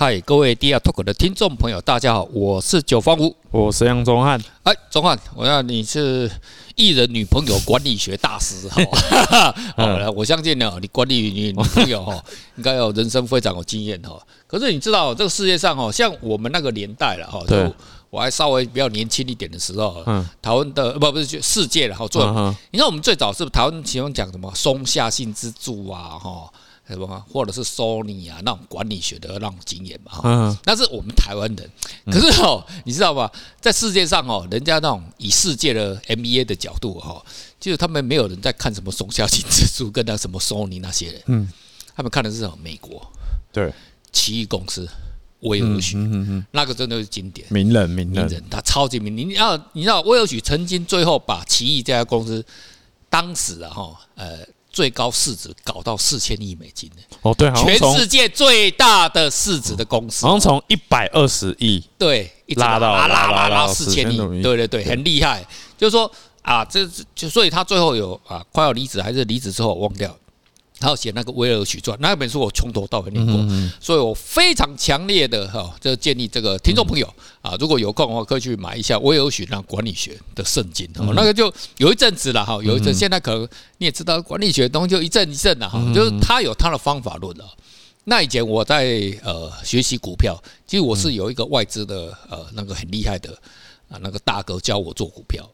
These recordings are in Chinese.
嗨，各位 DR Talk 的听众朋友，大家好，我是九方吴，我是杨宗汉。哎，宗汉，我要你是艺人女朋友管理学大师哈。好了，我相信呢，你管理你女朋友哈，应该有人生非常有经验哈。可是你知道，这个世界上哈，像我们那个年代了哈，就我还稍微比较年轻一点的时候，嗯，台湾的不不是世界了哈，做，你看我们最早是不是台湾喜欢讲什么松下幸之助啊哈？什么，或者是 Sony 啊，那种管理学的那种经验嘛，哈，那是我们台湾人。可是哦，你知道吧，在世界上哦，人家那种以世界的 MBA 的角度哈，就是他们没有人在看什么松下幸之助跟那什么 Sony 那些人，嗯，他们看的是什么？美国，对，奇异公司威尔许，嗯嗯，那个真的是经典，名人名人，他超级名。你要你知道威尔许曾经最后把奇异这家公司，当时啊哈，呃。最高市值搞到四千亿美金呢！哦，对，全世界最大的市值的公司，好像从一百二十亿对，一直拉到拉拉拉到四千亿，对对对，很厉害。就是说啊，这就所以他最后有啊，快要离职还是离职之后忘掉。他要写那个威尔许传，那本书我从头到尾念过，所以我非常强烈的哈，就建议这个听众朋友啊，如果有空的话，可以去买一下威尔许那管理学的圣经。那个就有一阵子了哈，有一阵，现在可能你也知道，管理学的东西就一阵一阵的哈，就是他有他的方法论了。那以前我在呃学习股票，其实我是有一个外资的呃那个很厉害的。啊，那个大哥教我做股票，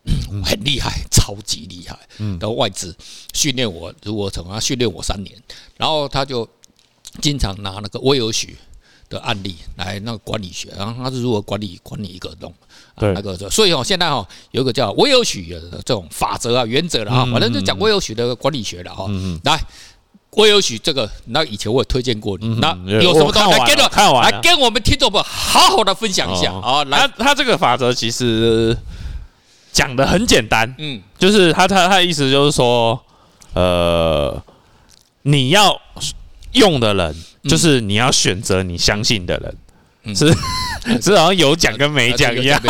很厉害，超级厉害。嗯然后外资训练我，如果从他训练我三年，然后他就经常拿那个威尔许的案例来那个管理学，然后他是如何管理管理一个东啊那个，所以哦，现在哦有一个叫威尔许的这种法则啊原则了啊，反正就讲威尔许的管理学了哈，来。威尔许这个，那以前我也推荐过你，那有什么东西来跟着来跟我们听众们好好的分享一下。啊？来，他这个法则其实讲的很简单，嗯，就是他他他的意思就是说，呃，你要用的人，就是你要选择你相信的人，是 是好像有讲跟没讲一样，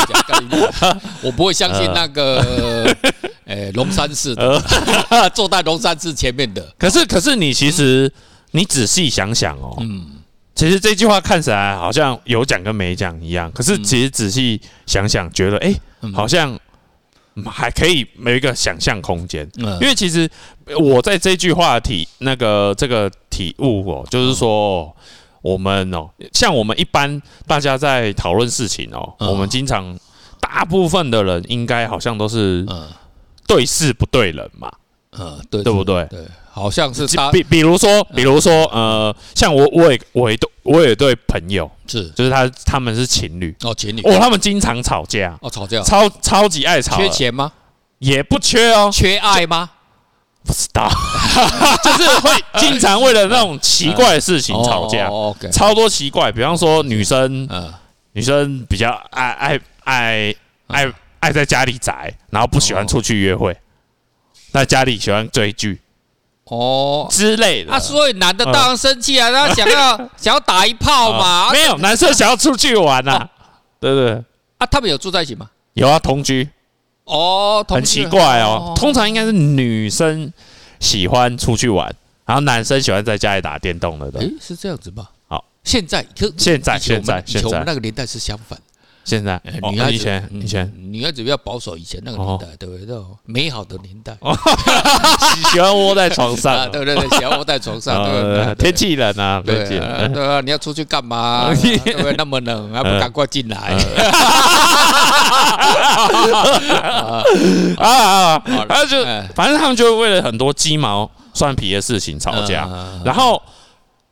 我不会相信那个。哎，龙山寺的，坐在龙山寺前面的。可是，可是你其实你仔细想想哦，嗯，其实这句话看起来好像有讲跟没讲一样。可是，其实仔细想想，觉得哎，好像还可以没有一个想象空间。因为其实我在这句话体那个这个体悟哦，就是说我们哦，像我们一般大家在讨论事情哦，我们经常大部分的人应该好像都是嗯。对事不对人嘛，嗯，对对不对？对，好像是比比如说，比如说，呃，像我，我也，我也，我也对朋友是，就是他，他们是情侣。哦，情侣。哦，他们经常吵架。哦，吵架，超超级爱吵，缺钱吗？也不缺哦，缺爱吗？不知道，就是会经常为了那种奇怪的事情吵架，OK，超多奇怪，比方说女生，嗯，女生比较爱爱爱爱。爱在家里宅，然后不喜欢出去约会，在家里喜欢追剧哦之类的。啊，所以男的当然生气啊，他想要 想要打一炮嘛。没有，男生想要出去玩呐，对不对？啊，他们有住在一起吗？有啊，同居。哦，很奇怪哦。通常应该是女生喜欢出去玩，然后男生喜欢在家里打电动的。诶，是这样子吧？好，现在现在现在现在，我们那个年代是相反。现在，以前以前女孩子比较保守，以前那个年代，对不对？美好的年代，喜欢窝在床上，对不对？喜欢窝在床上，对不对？天气冷啊，对对啊，你要出去干嘛？对不对？那么冷，还不赶快进来？啊 啊！然后就反正他们就会为了很多鸡毛蒜皮的事情吵架，然后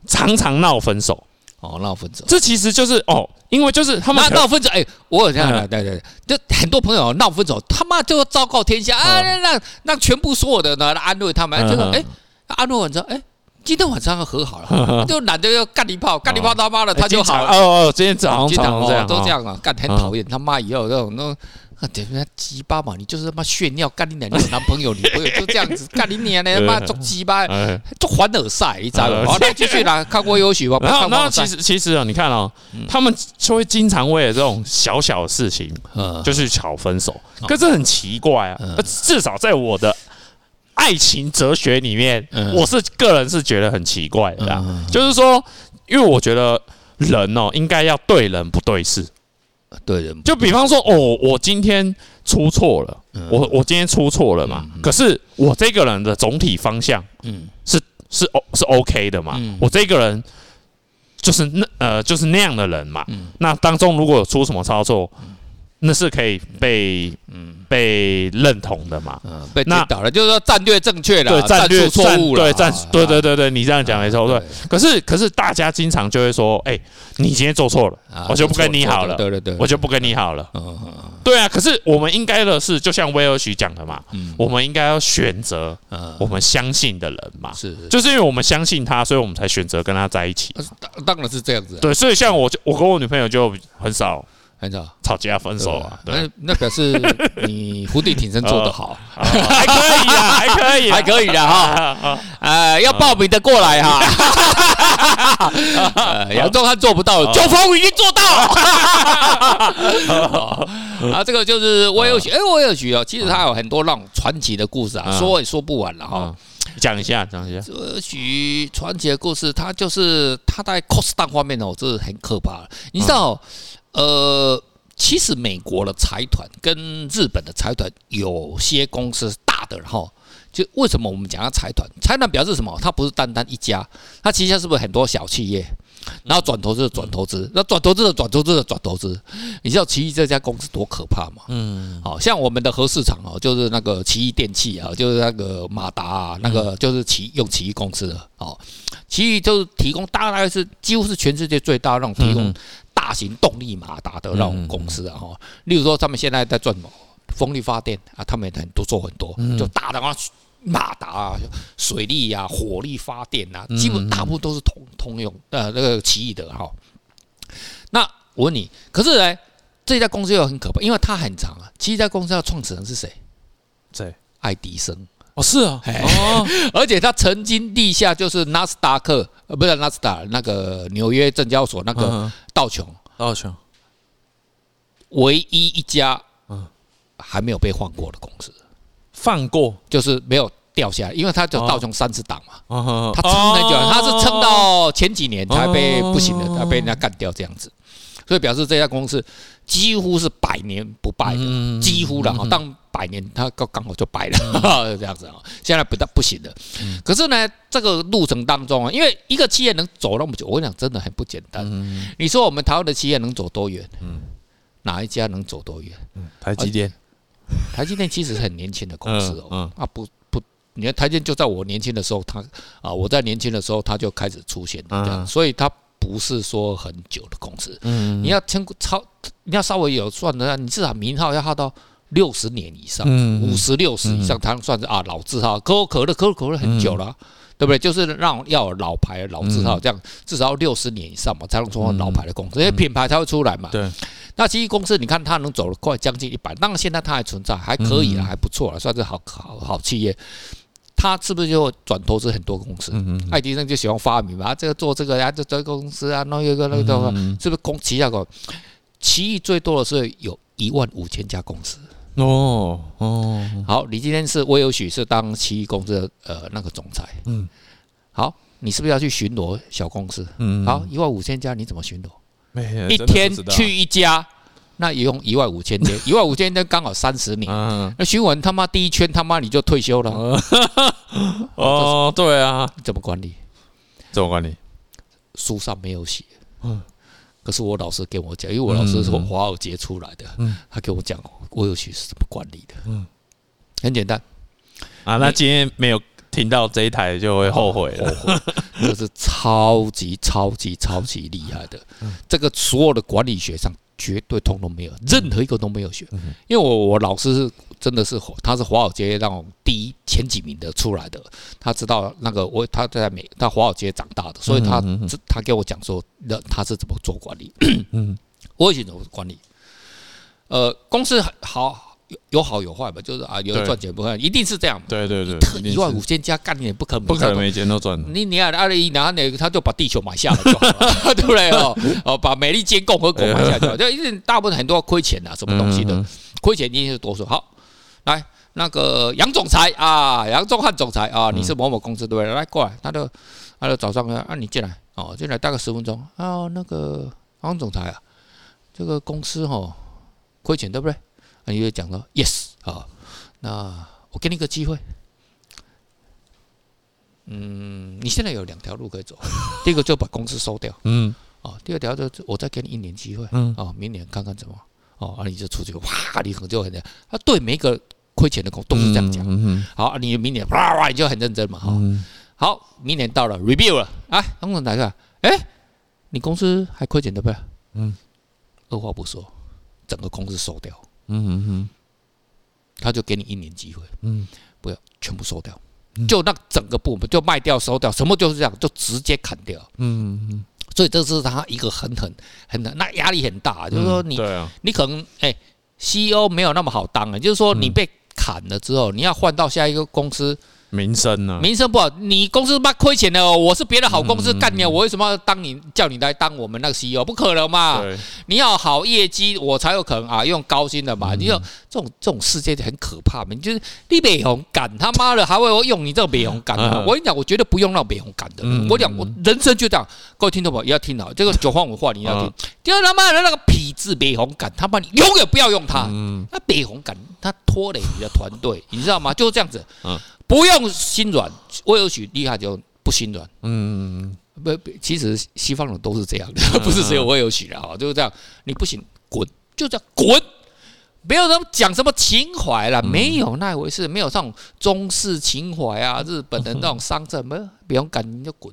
常常闹分手。哦，闹分手，这其实就是哦，因为就是他们闹分手，哎，我有这样的，对对对，就很多朋友闹分手，他妈就要昭告天下啊，让让全部所有的呢安慰他们，这个哎，安慰完之后，哎，今天晚上要和好了，就懒得要干一炮，干一炮他妈的他就好了。哦哦，今天早上常这样，都这样啊，干很讨厌，他妈以后这种那人家鸡巴嘛，你就是他妈炫耀干你娘，你有男朋友女朋友就这样子干你娘呢，他 妈做鸡巴，做凡尔赛，你知道吗？好，那继续来看过优许吧。然后，然后其实其实啊，你看哦，他们就会经常为了这种小小的事情，就去吵分手。可是很奇怪啊，至少在我的爱情哲学里面，我是个人是觉得很奇怪的，就是说，因为我觉得。人哦，应该要对人不对事。对人，就比方说，哦，我今天出错了，嗯、我我今天出错了嘛。可是我这个人的总体方向，嗯，是是 O 是 OK 的嘛。嗯、我这个人就是那呃就是那样的人嘛。嗯、那当中如果有出什么操作，嗯、那是可以被嗯。被认同的嘛？嗯，被领导了，就是说战略正确了，对战略错误了，对战，对对对对，你这样讲没错，对。可是可是大家经常就会说，哎，你今天做错了，我就不跟你好了，对对对，我就不跟你好了。嗯嗯，对啊。可是我们应该的是，就像威尔许讲的嘛，我们应该要选择我们相信的人嘛，是，就是因为我们相信他，所以我们才选择跟他在一起。当当然是这样子。对，所以像我，我跟我女朋友就很少。很少吵架分手啊？那那表示你伏地挺身做得好，还可以啊，还可以，还可以的哈。呃，要报名的过来哈。杨宗汉做不到，九峰已经做到。啊，这个就是威尔许，哎，威尔许哦，其实他有很多那种传奇的故事啊，说也说不完了哈。讲一下，讲一下。威尔许传奇的故事，他就是他在 cost 方面哦，这是很可怕的。你知道？呃，其实美国的财团跟日本的财团有些公司是大的，然后就为什么我们讲它财团？财团表示什么？它不是单单一家，它旗下是不是很多小企业？然后转投资的转投资，那转投资的转投资的转投资，你知道奇异这家公司多可怕吗？嗯，好像我们的核市场哦，就是那个奇异电器啊，就是那个马达啊，那个就是奇用奇异公司的哦，奇异就是提供大概是几乎是全世界最大的那种提供。大型动力马达的那种公司啊，哈，例如说他们现在在做什么风力发电啊，他们很多做很多，就大的啊马达啊、水力啊、火力发电啊，基本大部分都是通通用呃那个奇异的哈。那我问你，可是呢，这家公司又很可怕，因为它很长啊。其实这家公司的创始人是谁？谁？爱迪生。哦，是啊，哦，而且他曾经立下就是纳斯达克，呃，不是纳斯达克，那个纽约证交所那个道琼，道琼，唯一一家，嗯，还没有被换过的公司，放过。就是没有掉下来，因为他就道琼三次档嘛，他撑很久，他是撑到前几年才被不行的，才被人家干掉这样子，所以表示这家公司几乎是百年不败的，几乎了哈，当。百年，他刚刚好就白了，这样子啊。现在不但不行了，可是呢，这个路程当中啊，因为一个企业能走那么久，我跟你讲，真的很不简单。你说我们台湾的企业能走多远？哪一家能走多远？台积电，台积电其实是很年轻的公司哦。啊，不不，你看台积电就在我年轻的时候，他啊，我在年轻的时候他就开始出现这样，所以它不是说很久的公司。你要超超，你要稍微有算的，你至少名号要号到。六十年以上，五十六十以上，才能算是啊老字号。可口可乐，可口可乐很久了，对不对？就是让要有老牌老字号，这样至少六十年以上嘛，才能做老牌的公司，因为品牌才会出来嘛。对。那奇异公司，你看它能走了快，将近一百，当然现在它还存在，还可以了，还不错了，算是好好好企业。它是不是就转投资很多公司？爱迪生就喜欢发明嘛，这个做这个呀，这这个公司啊，那一个那个，是不是公旗下个？奇异最多的是有一万五千家公司。哦哦，好，你今天是威尔许是当奇异公司的呃那个总裁，嗯，好，你是不是要去巡逻小公司？嗯，好，一万五千家你怎么巡逻？没，一天去一家，那也用一万五千天，一万五千天刚好三十年，那巡完他妈第一圈他妈你就退休了。哦，对啊，怎么管理？怎么管理？书上没有写。嗯。可是我老师跟我讲，因为我老师是从华尔街出来的，他跟我讲我有学是怎么管理的。嗯，很简单啊。那今天没有听到这一台就会后悔了，后悔，这 是超级超级超级厉害的。这个所有的管理学上绝对通通没有，任何一个都没有学。因为我我老师是。真的是，他是华尔街那种第一前几名的出来的，他知道那个我他在美，他华尔街长大的，所以他他给我讲说，那他是怎么做管理，嗯，我以前怎么管理，呃，公司好有有好有坏吧，就是啊，有的赚钱不赚，一定是这样，对对对，一万五千家干你也不可能不可能每间都赚，你你看二零一然后那个他就把地球买下来就好了，对不对？哦？哦，把美利坚共和国买下来，就因为大部分很多要亏钱啊，什么东西的。亏钱一定是多数。好。来，那个杨总裁啊，杨忠汉总裁啊，你是某某公司对不对？来过来，他就他就早上啊，你进来哦，进来大概十分钟。啊，那个王总裁啊，这个公司哈亏钱对不对？啊，你就讲说 yes 啊，那我给你个机会，嗯，你现在有两条路可以走，第一个就把公司收掉，嗯，哦，第二条就我再给你一年机会，嗯，哦，明年看看怎么，哦，啊，你就出去，哇，你可能就很，他对每一个亏钱的工都是这样讲，嗯，嗯好，你明年哇哇你就很认真嘛，哈。好，明年到了，review 了，哎，王总来看，哎，你公司还亏钱对不？对？嗯，二话不说，整个公司收掉，嗯嗯嗯，他就给你一年机会，嗯，不要全部收掉，就那整个部门就卖掉收掉，什么就是这样，就直接砍掉，嗯嗯嗯，所以这是他一个很很很很，那压力很大，就是说你，你可能哎，CEO 没有那么好当啊，就是说你被砍了之后，你要换到下一个公司。名声呢？名声不好，你公司妈亏钱了，我是别的好公司干你，我为什么要当你叫你来当我们那个 CEO？不可能嘛！你要好业绩，我才有可能啊，用高薪的嘛。你说这种这种世界很可怕嘛？你就是你美红干他妈的，还会用你这个美红干？我跟你讲，我绝对不用那种美红干的。我讲我人生就这样，各位听众朋友要听好，这个九方文化你要听。第二他妈的那个痞子美红干，他妈你永远不要用它。那美红干他拖累你的团队，你知道吗？就是这样子。不用心软，威尔许厉害就不心软。嗯，不，其实西方人都是这样的，不是只有威尔许的哈，就是这样。你不行，滚，就这样滚，没有人讲什么情怀了，没有那回事，没有这种中式情怀啊，日本人那种商政，没有，不用赶你就滚。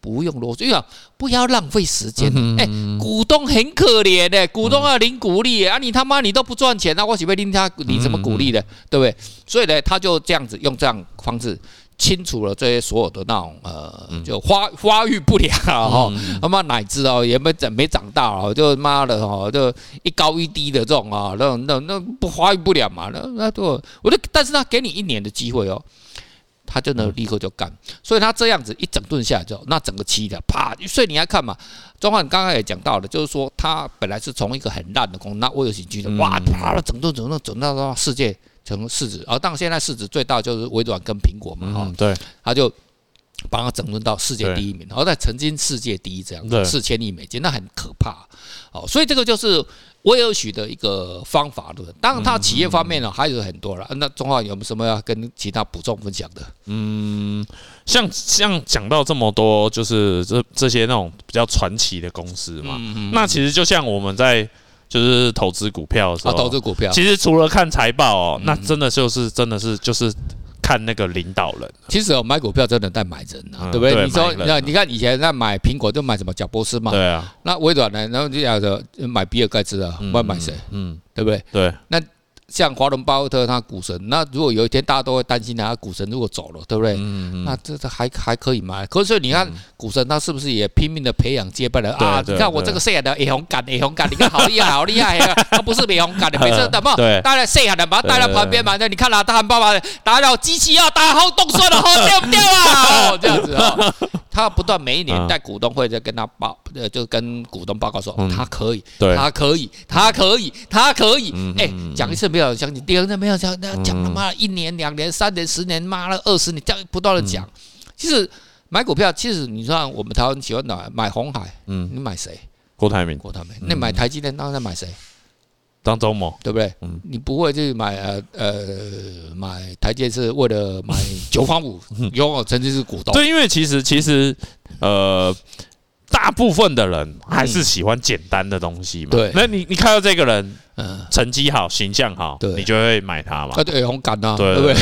不用啰嗦，因为不要浪费时间。哎，股东很可怜的，股东要领股利啊！你他妈你都不赚钱，那我岂会领他领什么股利的？对不对？所以呢，他就这样子用这样方式清除了这些所有的那种呃，就发发育不良啊，哈，他妈乃至哦也没长没长大啊，就妈的哈，就一高一低的这种啊，那那那不发育不良嘛？那那都我就，但是他给你一年的机会哦。他就能立刻就干，所以他这样子一整顿下来之后，那整个期的啪，所以你来看嘛，庄汉刚刚也讲到了，就是说他本来是从一个很烂的公司，那威尔喜剧的哇啪了，整顿整顿整顿到世界成市值，而当现在市值最大就是微软跟苹果嘛，哈，对，他就把它整顿到世界第一名，然后在曾经世界第一这样子，四千亿美金，那很可怕，哦，所以这个就是。威尔许的一个方法，论？当然，他企业方面呢还有很多了。那中华有没有什么要跟其他补充分享的？嗯，像像讲到这么多，就是这这些那种比较传奇的公司嘛。嗯嗯。那其实就像我们在就是投资股票的时候，投资股票，其实除了看财报哦，那真的就是真的是就是。看那个领导人，其实哦，买股票真的在买人啊，对不对？你说，那你看以前那买苹果就买什么贾伯斯嘛，对啊。那微软呢？然后就讲说买比尔盖茨啊，不然买谁？嗯，对不对？对。那像华伦巴菲特他股神，那如果有一天大家都会担心他股神如果走了，对不对？嗯，那这这还还可以买。可是你看股神他是不是也拼命的培养接班人啊？你看我这个谁的也勇敢也勇敢，你看好厉害好厉害，他不是没勇敢的，每次怎么？对，大家谁的把他带到旁边嘛？那你看了大汉爸爸打扰机器要打好动算了，好掉不掉啊？哦，这样子哦。他不断每一年在股东会在跟他报，呃，就跟股东报告说他可以，他可以，他可以，他可以。哎，讲一次没有相信，第二次没有讲，那讲他妈一年、两年、三年、十年，妈了二十年，这样不断的讲。其实买股票，其实你像我们台湾喜欢哪买红海，嗯，你买谁？郭台铭，郭台铭。那买台积电，当然在买谁？张忠谋，对不对？嗯，你不会去买呃呃买台积是为了买九方武，有我曾经是股东。对，因为其实其实呃，大部分的人还是喜欢简单的东西嘛。对，那你你看到这个人，嗯，成绩好，形象好，对，你就会买它嘛。啊，对，红感啊，对不对？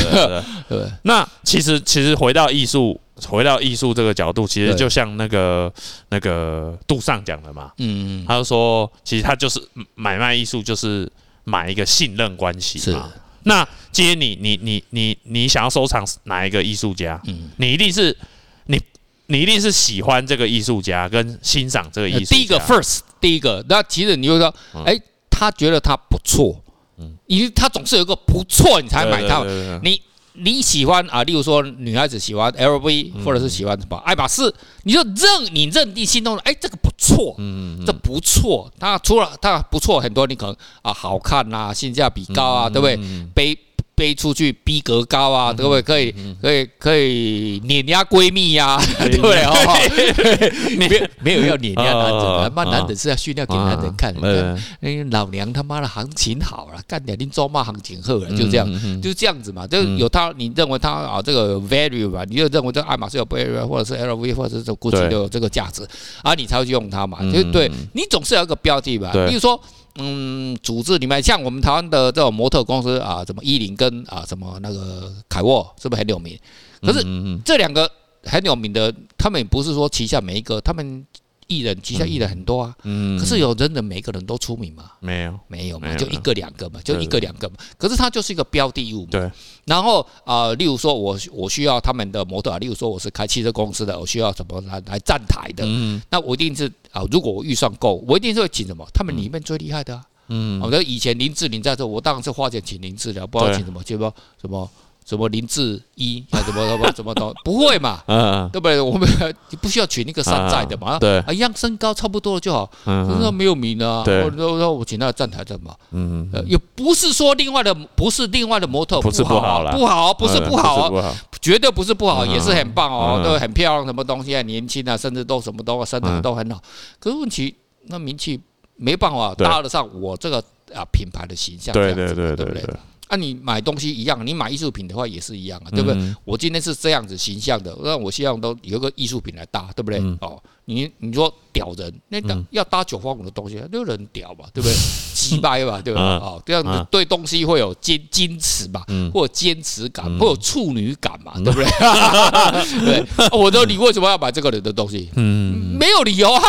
对。那其实其实回到艺术。回到艺术这个角度，其实就像那个那个杜尚讲的嘛，嗯嗯，他就说，其实他就是买卖艺术，就是买一个信任关系嘛。那今天你你你你你想要收藏哪一个艺术家？嗯，你一定是你你一定是喜欢这个艺术家跟欣赏这个艺术。第一个 first，第一个，那其实你就说，哎，他觉得他不错，嗯，因为他总是有一个不错，你才买它，你。你喜欢啊，例如说女孩子喜欢 LV，或者是喜欢什么爱马仕，你就认你认定心动的，哎，这个不错，嗯嗯，这不错。它除了它不错，很多你可能啊好看啊，性价比高啊，对不对？背背出去逼格高啊，对不对？可以可以可以碾压闺蜜呀，对不对？没有没有要碾压男人，他妈男人是要炫耀给男人看。哎，老娘他妈的行情好了，干点你做嘛行情好了，就这样，就是这样子嘛。就有他，你认为他啊这个 value 吧，你就认为这爱马仕有 value，或者是 LV 或者是 GUCCI 都有这个价值啊，你才会去用它嘛。就对你总是有一个标的吧，比如说。嗯，组织里面像我们台湾的这种模特公司啊，什么伊林跟啊什么那个凯沃，是不是很有名？可是这两个很有名的，他们也不是说旗下每一个他们。艺人旗下艺人很多啊，可是有真的每个人都出名吗？没有，没有嘛，就一个两个嘛，就一个两个嘛。可是它就是一个标的物嘛。对。然后啊，例如说我我需要他们的模特啊，例如说我是开汽车公司的，我需要什么来来站台的，那我一定是啊，如果我预算够，我一定是会请什么？他们里面最厉害的啊。嗯。我觉得以前林志玲在这，我当然是花钱请林志玲，不知道请什么，就说什么。什么林志一啊？怎么怎么怎么都不会嘛？嗯，对不对？我们 不需要取那个山寨的嘛？对，一样身高差不多就好。嗯，那没有名啊。对，我说我请他站台的嘛。嗯，也不是说另外的不是另外的模特不好，不好，不是不好，绝对不是不好，也是很棒哦，都很漂亮，什么东西啊，年轻啊，甚至都什么都身材都很好。可是问题那名气没办法搭得上我这个啊品牌的形象。对对对对对。啊，你买东西一样，你买艺术品的话也是一样啊，对不对？我今天是这样子形象的，那我希望都有个艺术品来搭，对不对？哦，你你说屌人，那要搭九方五的东西，就人屌嘛，对不对？鸡掰嘛，对吧？哦，这样子对东西会有坚矜持嘛，或者坚持感，或有处女感嘛，对不对？对，我说你为什么要买这个人的东西？嗯，没有理由啊，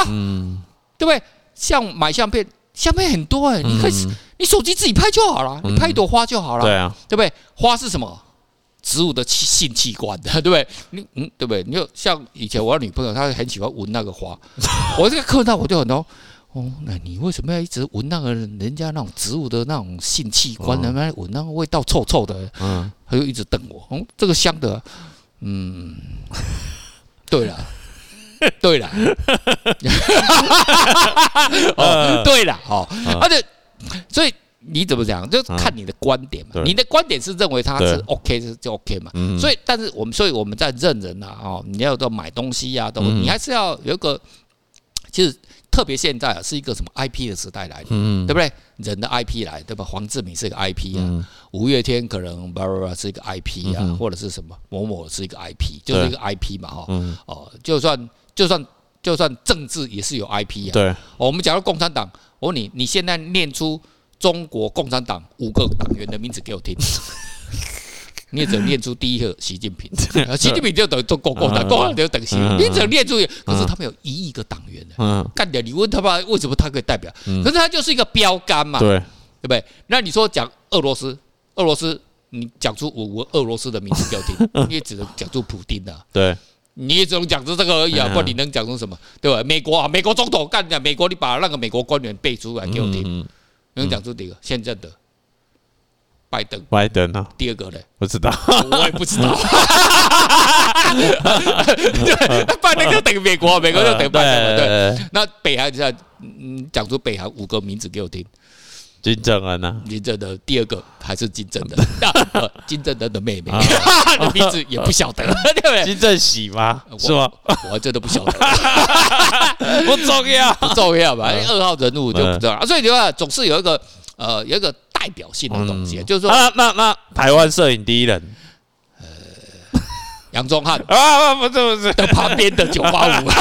对不对？像买相片。相片很多哎、欸，你可以，你手机自己拍就好了，你拍一朵花就好了，对啊，对不对？花是什么？植物的器性器官的，对不对？你嗯，对不对？你就像以前我的女朋友，她很喜欢闻那个花，我这个看到我就很多哦，那你为什么要一直闻那个人家那种植物的那种性器官？能不能闻那个味道臭臭的？嗯，她就一直瞪我，嗯，这个香的，嗯，对了。对了，哦，对了，哦，而且，所以你怎么讲，就看你的观点嘛。你的观点是认为他是 OK，是就 OK 嘛。所以，但是我们，所以我们在认人呐，哦，你要到买东西呀，都你还是要有一个，就是特别现在啊，是一个什么 IP 的时代来临，对不对？人的 IP 来，对吧？黄志明是一个 IP 啊，五月天可能巴拉巴拉是一个 IP 啊，或者是什么某某是一个 IP，就是一个 IP 嘛，哈，哦，就算。就算就算政治也是有 IP 啊。对，我们假如共产党，我问你，你现在念出中国共产党五个党员的名字给我听，你也只能念出第一个习近平，习近平就等于中国共产党，共产党就等于习你只能念出，可是他们有一亿个党员的，干掉你问他吧，为什么他可以代表？可是他就是一个标杆嘛，对，对不对？那你说讲俄罗斯，俄罗斯，你讲出我我俄罗斯的名字给我听，你也只能讲出普丁的，对。你也只能讲出这个而已啊，不然你能讲出什么？对吧？美国啊，美国总统干的，美国你把那个美国官员背出来给我听，能讲出哪个？现在的拜登，拜登啊，第二个呢？不知道，我也不知道。拜登就等于美国，美国就等于拜登。对，那北韩现在嗯，讲出北韩五个名字给我听。金正恩呢？金正的第二个还是金正恩？金正恩的妹妹，的名字也不晓得，对不对？金正喜吗？是吗？我真的不晓得，不重要，不重要吧？二号人物就不重要，所以你看，总是有一个呃，有一个代表性的东西，就是说，那那台湾摄影第一人。杨宗翰啊，不是不是，的旁边的九八五，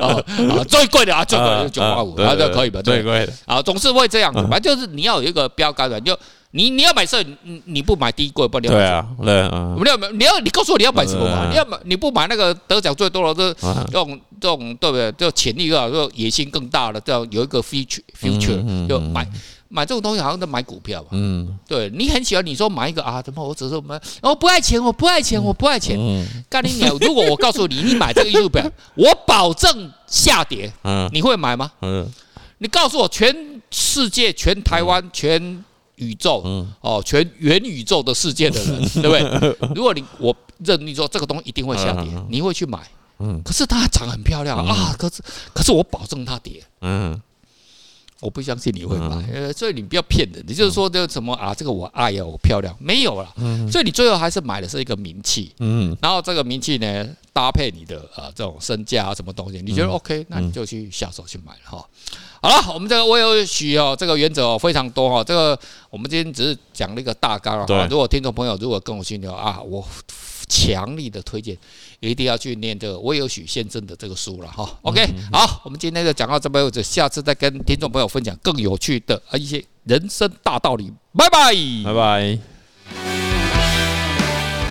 啊最贵的啊，最贵的九八五，啊，这可以吧？最贵的啊，总是会这样子，反正就是你要有一个标杆的，就你你要买摄影，你你不买低贵，不？对啊，对，你要你要你告诉我你要买什么嘛？你要买你不买那个得奖最多的这这种这种对不对？就潜力啊，就野心更大的这样有一个 future future 就买。买这种东西好像在买股票吧？嗯，对，你很喜欢，你说买一个啊？怎么？我只是买，我不爱钱，我不爱钱，我不爱钱。干你鸟！如果我告诉你，你买这个艺术表，我保证下跌。嗯，你会买吗？嗯，你告诉我，全世界、全台湾、全宇宙，哦，全元宇宙的世界的人，对不对？如果你我认你说这个东西一定会下跌，你会去买？嗯，可是它长很漂亮啊，可是可是我保证它跌。嗯。我不相信你会买，呃，所以你不要骗人。你就是说这个什么啊？这个我爱呀，我漂亮，没有了。所以你最后还是买的是一个名气。嗯。然后这个名气呢，搭配你的啊这种身价啊什么东西，你觉得 OK，那你就去下手去买了哈。好了，我们这个我有许哦，这个原则哦非常多哈。这个我们今天只是讲了一个大纲啊。如果听众朋友如果跟我去聊啊，我。强力的推荐，一定要去念这个我有许先生的这个书了哈。OK，好，我们今天就讲到这边为止，下次再跟听众朋友分享更有趣的一些人生大道理。拜拜，拜拜。